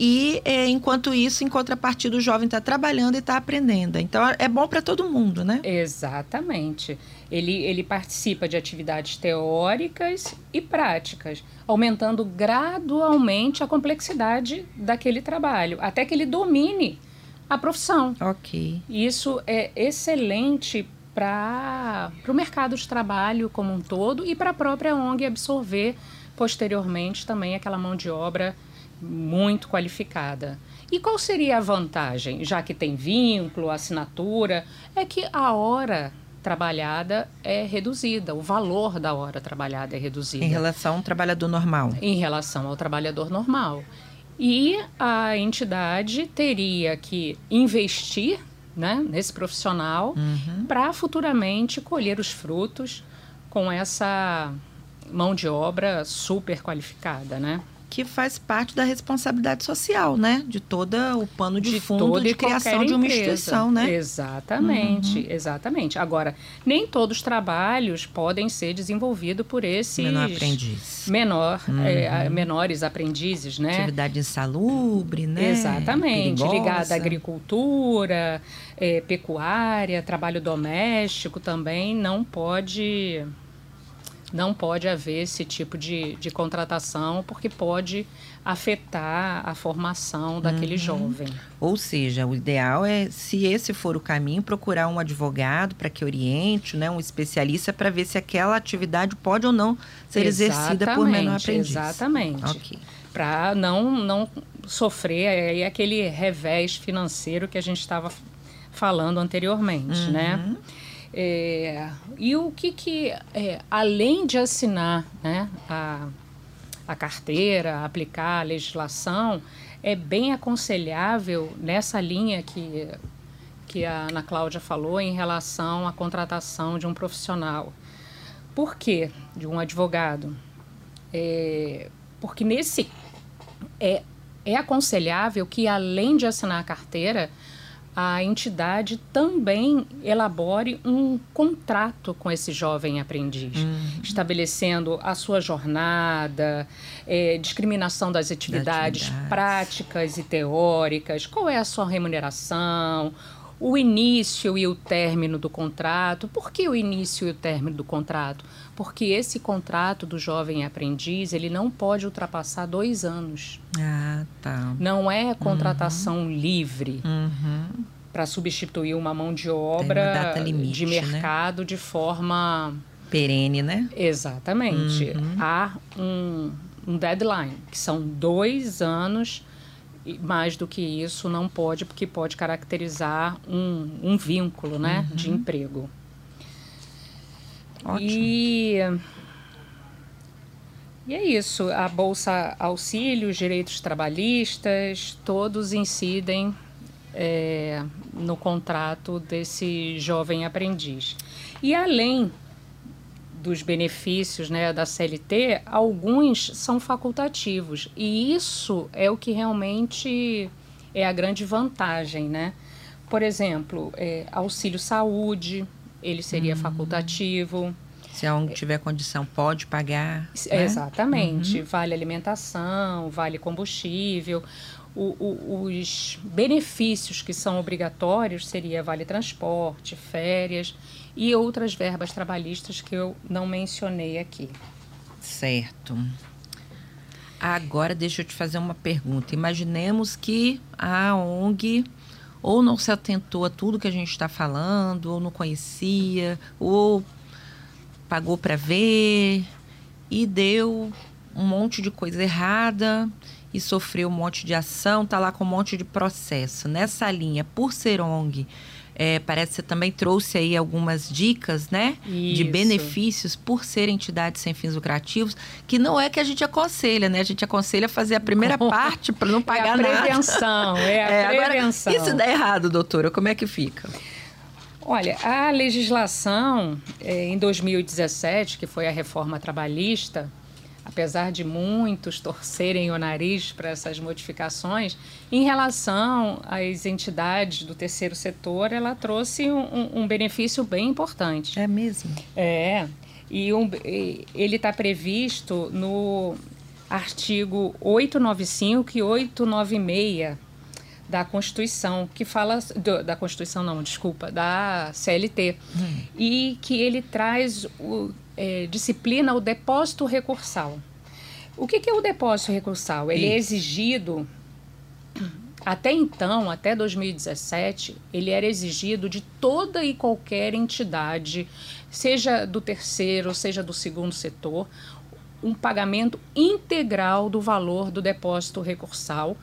E é, enquanto isso, em contrapartida, o jovem está trabalhando e está aprendendo. Então é bom para todo mundo, né? Exatamente. Ele, ele participa de atividades teóricas e práticas, aumentando gradualmente a complexidade daquele trabalho, até que ele domine a profissão. Ok. Isso é excelente para o mercado de trabalho como um todo e para a própria ONG absorver posteriormente também aquela mão de obra muito qualificada. E qual seria a vantagem, já que tem vínculo, assinatura, é que a hora trabalhada é reduzida, o valor da hora trabalhada é reduzido. Em relação ao trabalhador normal. Em relação ao trabalhador normal. E a entidade teria que investir né, nesse profissional uhum. para futuramente colher os frutos com essa mão de obra super qualificada, né? Que faz parte da responsabilidade social, né? De todo o pano de, de fundo de criação de uma empresa. instituição, né? Exatamente, uhum. exatamente. Agora, nem todos os trabalhos podem ser desenvolvidos por esses menor aprendiz, menor, uhum. é, menores aprendizes, né? Atividade insalubre, né? Exatamente, Perigosa. ligada à agricultura, é, pecuária, trabalho doméstico também não pode não pode haver esse tipo de, de contratação, porque pode afetar a formação daquele uhum. jovem. Ou seja, o ideal é, se esse for o caminho, procurar um advogado para que oriente, né, um especialista para ver se aquela atividade pode ou não ser exatamente, exercida por menor aprendiz. Exatamente. Okay. Para não, não sofrer aí aquele revés financeiro que a gente estava falando anteriormente, né? uhum. né? É, e o que que, é, além de assinar né, a, a carteira, aplicar a legislação, é bem aconselhável nessa linha que, que a Ana Cláudia falou em relação à contratação de um profissional. Por quê? De um advogado. É, porque nesse é, é aconselhável que, além de assinar a carteira, a entidade também elabore um contrato com esse jovem aprendiz, uhum. estabelecendo a sua jornada, é, discriminação das atividades, atividades práticas e teóricas, qual é a sua remuneração, o início e o término do contrato. Por que o início e o término do contrato? Porque esse contrato do jovem aprendiz ele não pode ultrapassar dois anos. Ah, tá. Não é contratação uhum. livre. Uhum. Para substituir uma mão de obra limite, de né? mercado né? de forma perene, né? Exatamente. Uhum. Há um, um deadline, que são dois anos mais do que isso não pode, porque pode caracterizar um, um vínculo né, uhum. de emprego. Ótimo. E, e é isso. A Bolsa Auxílio, os direitos trabalhistas, todos incidem é, no contrato desse jovem aprendiz. E além dos benefícios né, da CLT, alguns são facultativos. E isso é o que realmente é a grande vantagem. Né? Por exemplo, é, auxílio saúde, ele seria uhum. facultativo. Se a ONG tiver condição, pode pagar. Né? Exatamente. Uhum. Vale alimentação, vale combustível. O, o, os benefícios que são obrigatórios seria vale transporte, férias e outras verbas trabalhistas que eu não mencionei aqui. Certo. Agora deixa eu te fazer uma pergunta. Imaginemos que a ONG ou não se atentou a tudo que a gente está falando, ou não conhecia, ou pagou para ver e deu um monte de coisa errada e sofreu um monte de ação, tá lá com um monte de processo. Nessa linha, por ser ONG, é, parece que você também trouxe aí algumas dicas, né? Isso. De benefícios por ser entidade sem fins lucrativos, que não é que a gente aconselha, né? A gente aconselha fazer a primeira parte para não pagar nada. É a prevenção, nada. é a é, prevenção. Agora, e se der errado, doutora, como é que fica? Olha, a legislação é, em 2017, que foi a reforma trabalhista, apesar de muitos torcerem o nariz para essas modificações, em relação às entidades do terceiro setor, ela trouxe um, um benefício bem importante. É mesmo? É. E, um, ele está previsto no artigo 895 e 896 da Constituição, que fala do, da Constituição não, desculpa, da CLT, hum. e que ele traz o, é, disciplina o depósito recursal. O que, que, é o depósito recursal? Ele é é exigido até então, até 2017, ele era exigido de toda e qualquer entidade, seja do terceiro, seja do segundo setor, um pagamento integral do valor do depósito recursal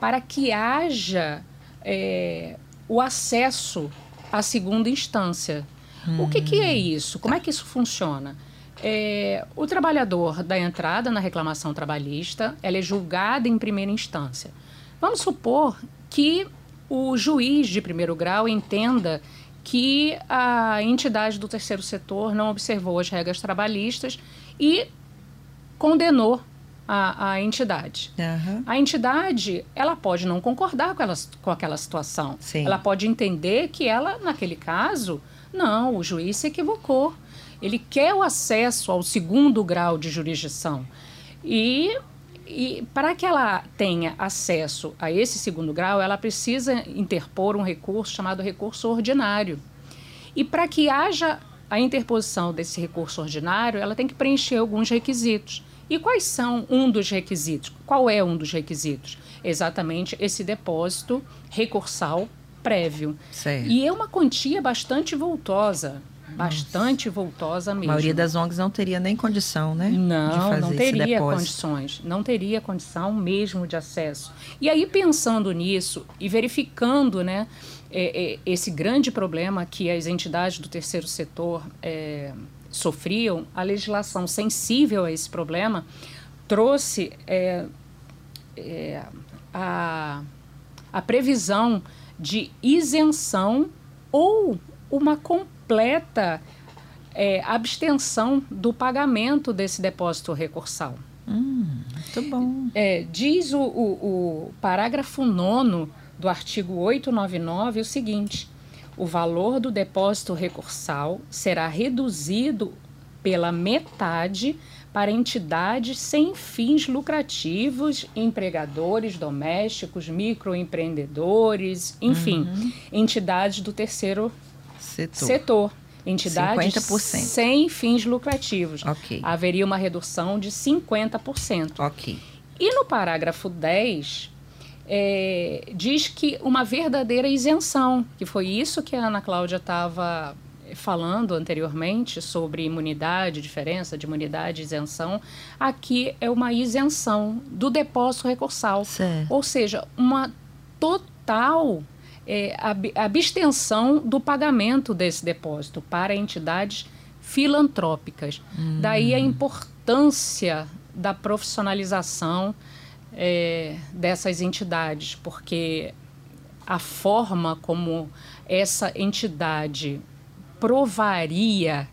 para que haja é, o acesso à segunda instância. Hum. O que, que é isso? Como é que isso funciona? É, o trabalhador dá entrada na reclamação trabalhista, ela é julgada em primeira instância. Vamos supor que o juiz de primeiro grau entenda que a entidade do terceiro setor não observou as regras trabalhistas e condenou a, a entidade. Uhum. A entidade, ela pode não concordar com, elas, com aquela situação. Sim. Ela pode entender que ela, naquele caso, não, o juiz se equivocou. Ele quer o acesso ao segundo grau de jurisdição. E, e para que ela tenha acesso a esse segundo grau, ela precisa interpor um recurso chamado recurso ordinário. E para que haja a interposição desse recurso ordinário, ela tem que preencher alguns requisitos. E quais são um dos requisitos? Qual é um dos requisitos? Exatamente esse depósito recursal prévio. E é uma quantia bastante voltosa. Bastante voltosa mesmo. A maioria das ONGs não teria nem condição, né? Não, não teria condições. Não teria condição mesmo de acesso. E aí, pensando nisso e verificando né, é, é, esse grande problema que as entidades do terceiro setor é, sofriam, a legislação sensível a esse problema trouxe é, é, a, a previsão de isenção ou uma completa é, abstenção do pagamento desse depósito recursal. Hum, muito bom. É, diz o, o, o parágrafo 9 do artigo 899 o seguinte: o valor do depósito recursal será reduzido pela metade para entidades sem fins lucrativos, empregadores domésticos, microempreendedores, enfim, Uhum. entidades do terceiro Setor. setor. Entidades 50%. sem fins lucrativos. Ok. Haveria uma redução de 50%. Ok. E no parágrafo 10, é, diz que uma verdadeira isenção, que foi isso que a Ana Cláudia estava falando anteriormente sobre imunidade, diferença de imunidade e isenção, aqui é uma isenção do depósito recursal. Certo. Ou seja, uma total é, ab- abstenção do pagamento desse depósito para entidades filantrópicas. Daí a importância da profissionalização é, dessas entidades, porque a forma como essa entidade provaria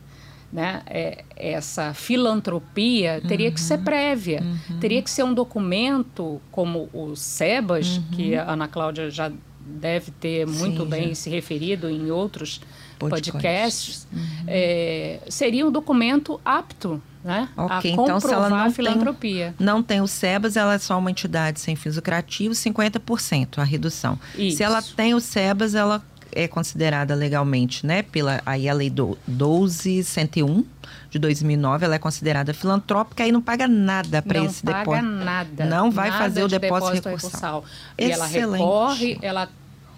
né, é, essa filantropia teria que ser prévia. Teria que ser um documento como o SEBAS, que a Ana Cláudia já deve ter muito Sim, bem já. se referido em outros Podcasts. podcasts, é, seria um documento apto né, Ok, a então comprovar se ela não a tem- filantropia. Não tem o SEBAS, ela é só uma entidade sem fins lucrativos, 50% a redução. Isso. Se ela tem o SEBAS, ela é considerada legalmente, né? Pela aí a lei do 12101 de 2009, ela é considerada filantrópica e não paga nada para não esse paga depósito. nada. Não vai nada fazer o de depósito recursal. E ela Excelente. recorre, ela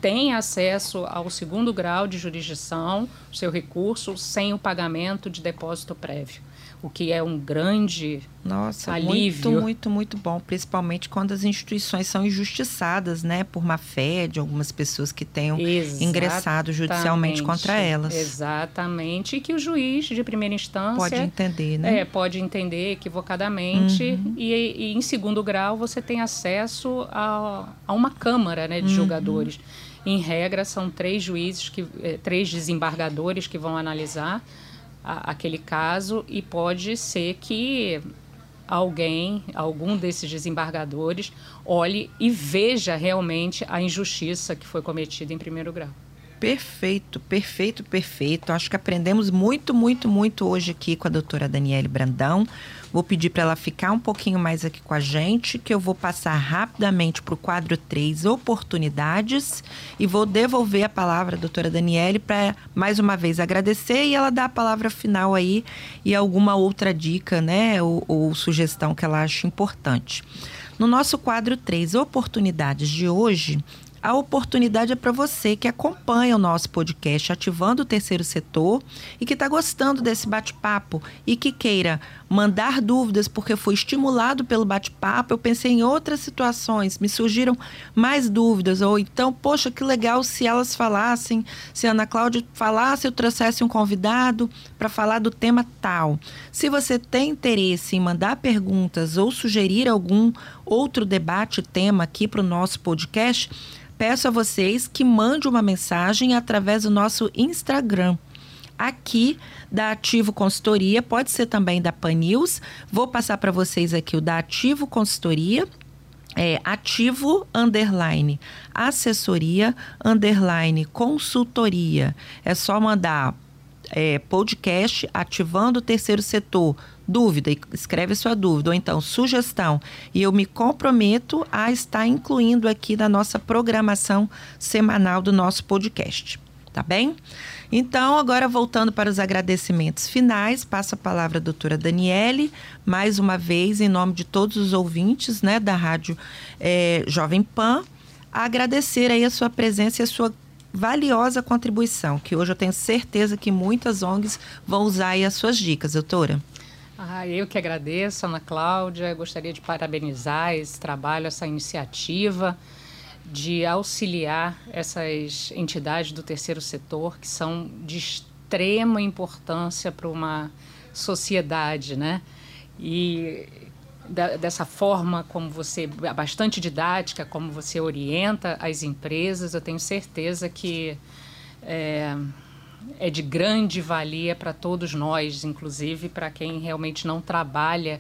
tem acesso ao segundo grau de jurisdição, seu recurso, sem o pagamento de depósito prévio. O que é um grande Nossa, Alívio. muito, muito, muito bom, principalmente quando as instituições são injustiçadas, né, por má fé de algumas pessoas que tenham ingressado judicialmente contra elas. Exatamente. E que o juiz de primeira instância Pode entender, né? É, pode entender equivocadamente. Uhum. E, e em segundo grau você tem acesso a, a uma câmara né, de Uhum. julgadores. Em regra, são três juízes, que, eh, três desembargadores que vão analisar a- aquele caso e pode ser que alguém, algum desses desembargadores, olhe e veja realmente a injustiça que foi cometida em primeiro grau. Perfeito, perfeito, perfeito. Acho que aprendemos muito, muito, muito hoje aqui com a doutora Daniele Brandão. Vou pedir para ela ficar um pouquinho mais aqui com a gente, que eu vou passar rapidamente para o quadro 3, oportunidades, e vou devolver a palavra à doutora Daniele para, mais uma vez, agradecer e ela dar a palavra final aí e alguma outra dica, né, ou, ou sugestão que ela acha importante. No nosso quadro 3, oportunidades de hoje, a oportunidade é para você que acompanha o nosso podcast Ativando o Terceiro Setor e que está gostando desse bate-papo e que queira mandar dúvidas porque foi estimulado pelo bate-papo. Eu pensei em outras situações, me surgiram mais dúvidas. Ou então, poxa, que legal se elas falassem, se a Ana Cláudia falasse, eu trouxesse um convidado para falar do tema tal. Se você tem interesse em mandar perguntas ou sugerir algum outro debate, tema aqui para o nosso podcast, peço a vocês que mandem uma mensagem através do nosso Instagram, aqui da Ativo Consultoria, pode ser também da Panils. Vou passar para vocês aqui o da Ativo Consultoria. É ativo underline assessoria underline consultoria. É só mandar é, podcast ativando o terceiro setor dúvida, escreve sua dúvida, ou então sugestão, e eu me comprometo a estar incluindo aqui na nossa programação semanal do nosso podcast. Tá bem? Então, agora voltando para os agradecimentos finais, passo a palavra à doutora Daniele, mais uma vez, em nome de todos os ouvintes né, da Rádio é, Jovem Pan, agradecer aí a sua presença e a sua valiosa contribuição, que hoje eu tenho certeza que muitas ONGs vão usar aí as suas dicas, doutora. Ah, eu que agradeço, Ana Cláudia. Gostaria de parabenizar esse trabalho, essa iniciativa de auxiliar essas entidades do terceiro setor que são de extrema importância para uma sociedade, né? E da, dessa forma como você, bastante didática, como você orienta as empresas, eu tenho certeza que é, é de grande valia para todos nós, inclusive para quem realmente não trabalha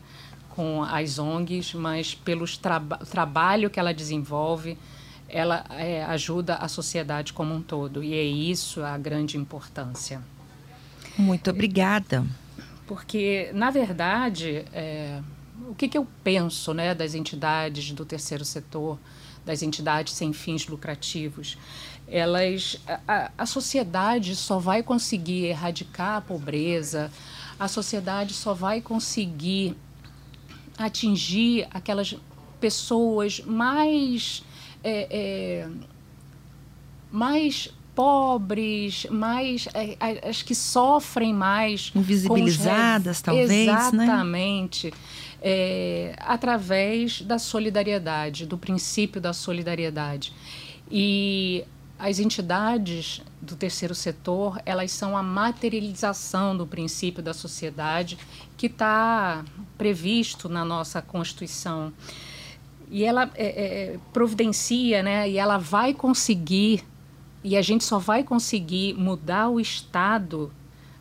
com as ONGs, mas pelo traba trabalho que ela desenvolve, ela é, ajuda a sociedade como um todo. E é isso a grande importância. Muito obrigada. Porque, na verdade, é, o que, que eu penso né, das entidades do terceiro setor, das entidades sem fins lucrativos? elas a, a sociedade só vai conseguir erradicar a pobreza, a sociedade só vai conseguir atingir aquelas pessoas mais é, é, mais pobres, mais é, as que sofrem mais, invisibilizadas talvez, né? exatamente, né? é, através da solidariedade, do princípio da solidariedade. E as entidades do terceiro setor elas são a materialização do princípio da sociedade que está previsto na nossa constituição e ela é, é, providencia né e ela vai conseguir e a gente só vai conseguir mudar o estado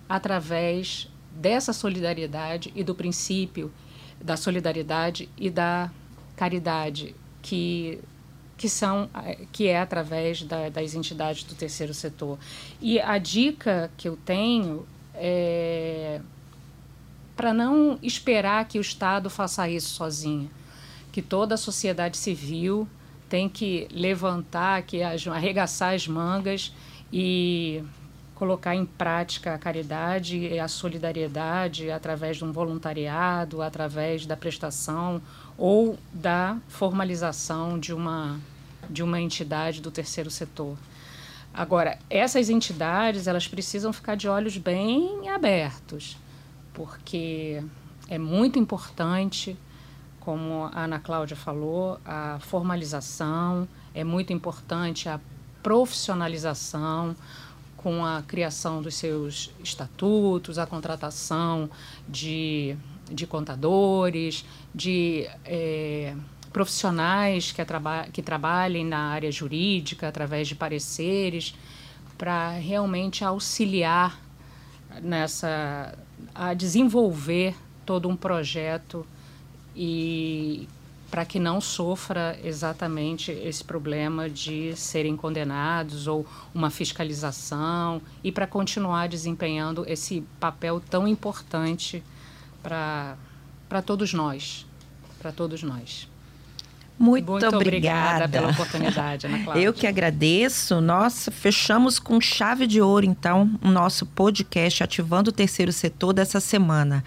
através dessa solidariedade e do princípio da solidariedade e da caridade que que são que é através da, das entidades do terceiro setor. E a dica que eu tenho é para não esperar que o Estado faça isso sozinho, que toda a sociedade civil tem que levantar, que arregaçar as mangas e colocar em prática a caridade e a solidariedade através de um voluntariado, através da prestação ou da formalização de uma, de uma entidade do terceiro setor. Agora, essas entidades, elas precisam ficar de olhos bem abertos, porque é muito importante, como a Ana Cláudia falou, a formalização, é muito importante a profissionalização, com a criação dos seus estatutos, a contratação de, de contadores, de é, profissionais que, traba que trabalhem na área jurídica através de pareceres, para realmente auxiliar nessa a desenvolver todo um projeto e para que não sofra exatamente esse problema de serem condenados ou uma fiscalização e para continuar desempenhando esse papel tão importante para todos nós, para todos nós. Muito, Muito obrigada. obrigada. pela oportunidade, Ana Cláudia. Eu que agradeço. Nossa, fechamos com chave de ouro, então, o nosso podcast Ativando o Terceiro Setor dessa semana.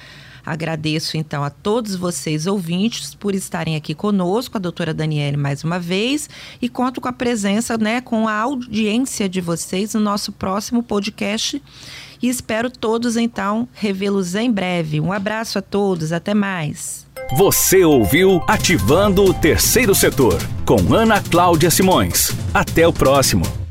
Agradeço então a todos vocês ouvintes por estarem aqui conosco, a doutora Daniele mais uma vez, e conto com a presença, né, com a audiência de vocês no nosso próximo podcast. E espero todos então revê-los em breve. Um abraço a todos, até mais. Você ouviu Ativando o Terceiro Setor com Ana Cláudia Simões. Até o próximo.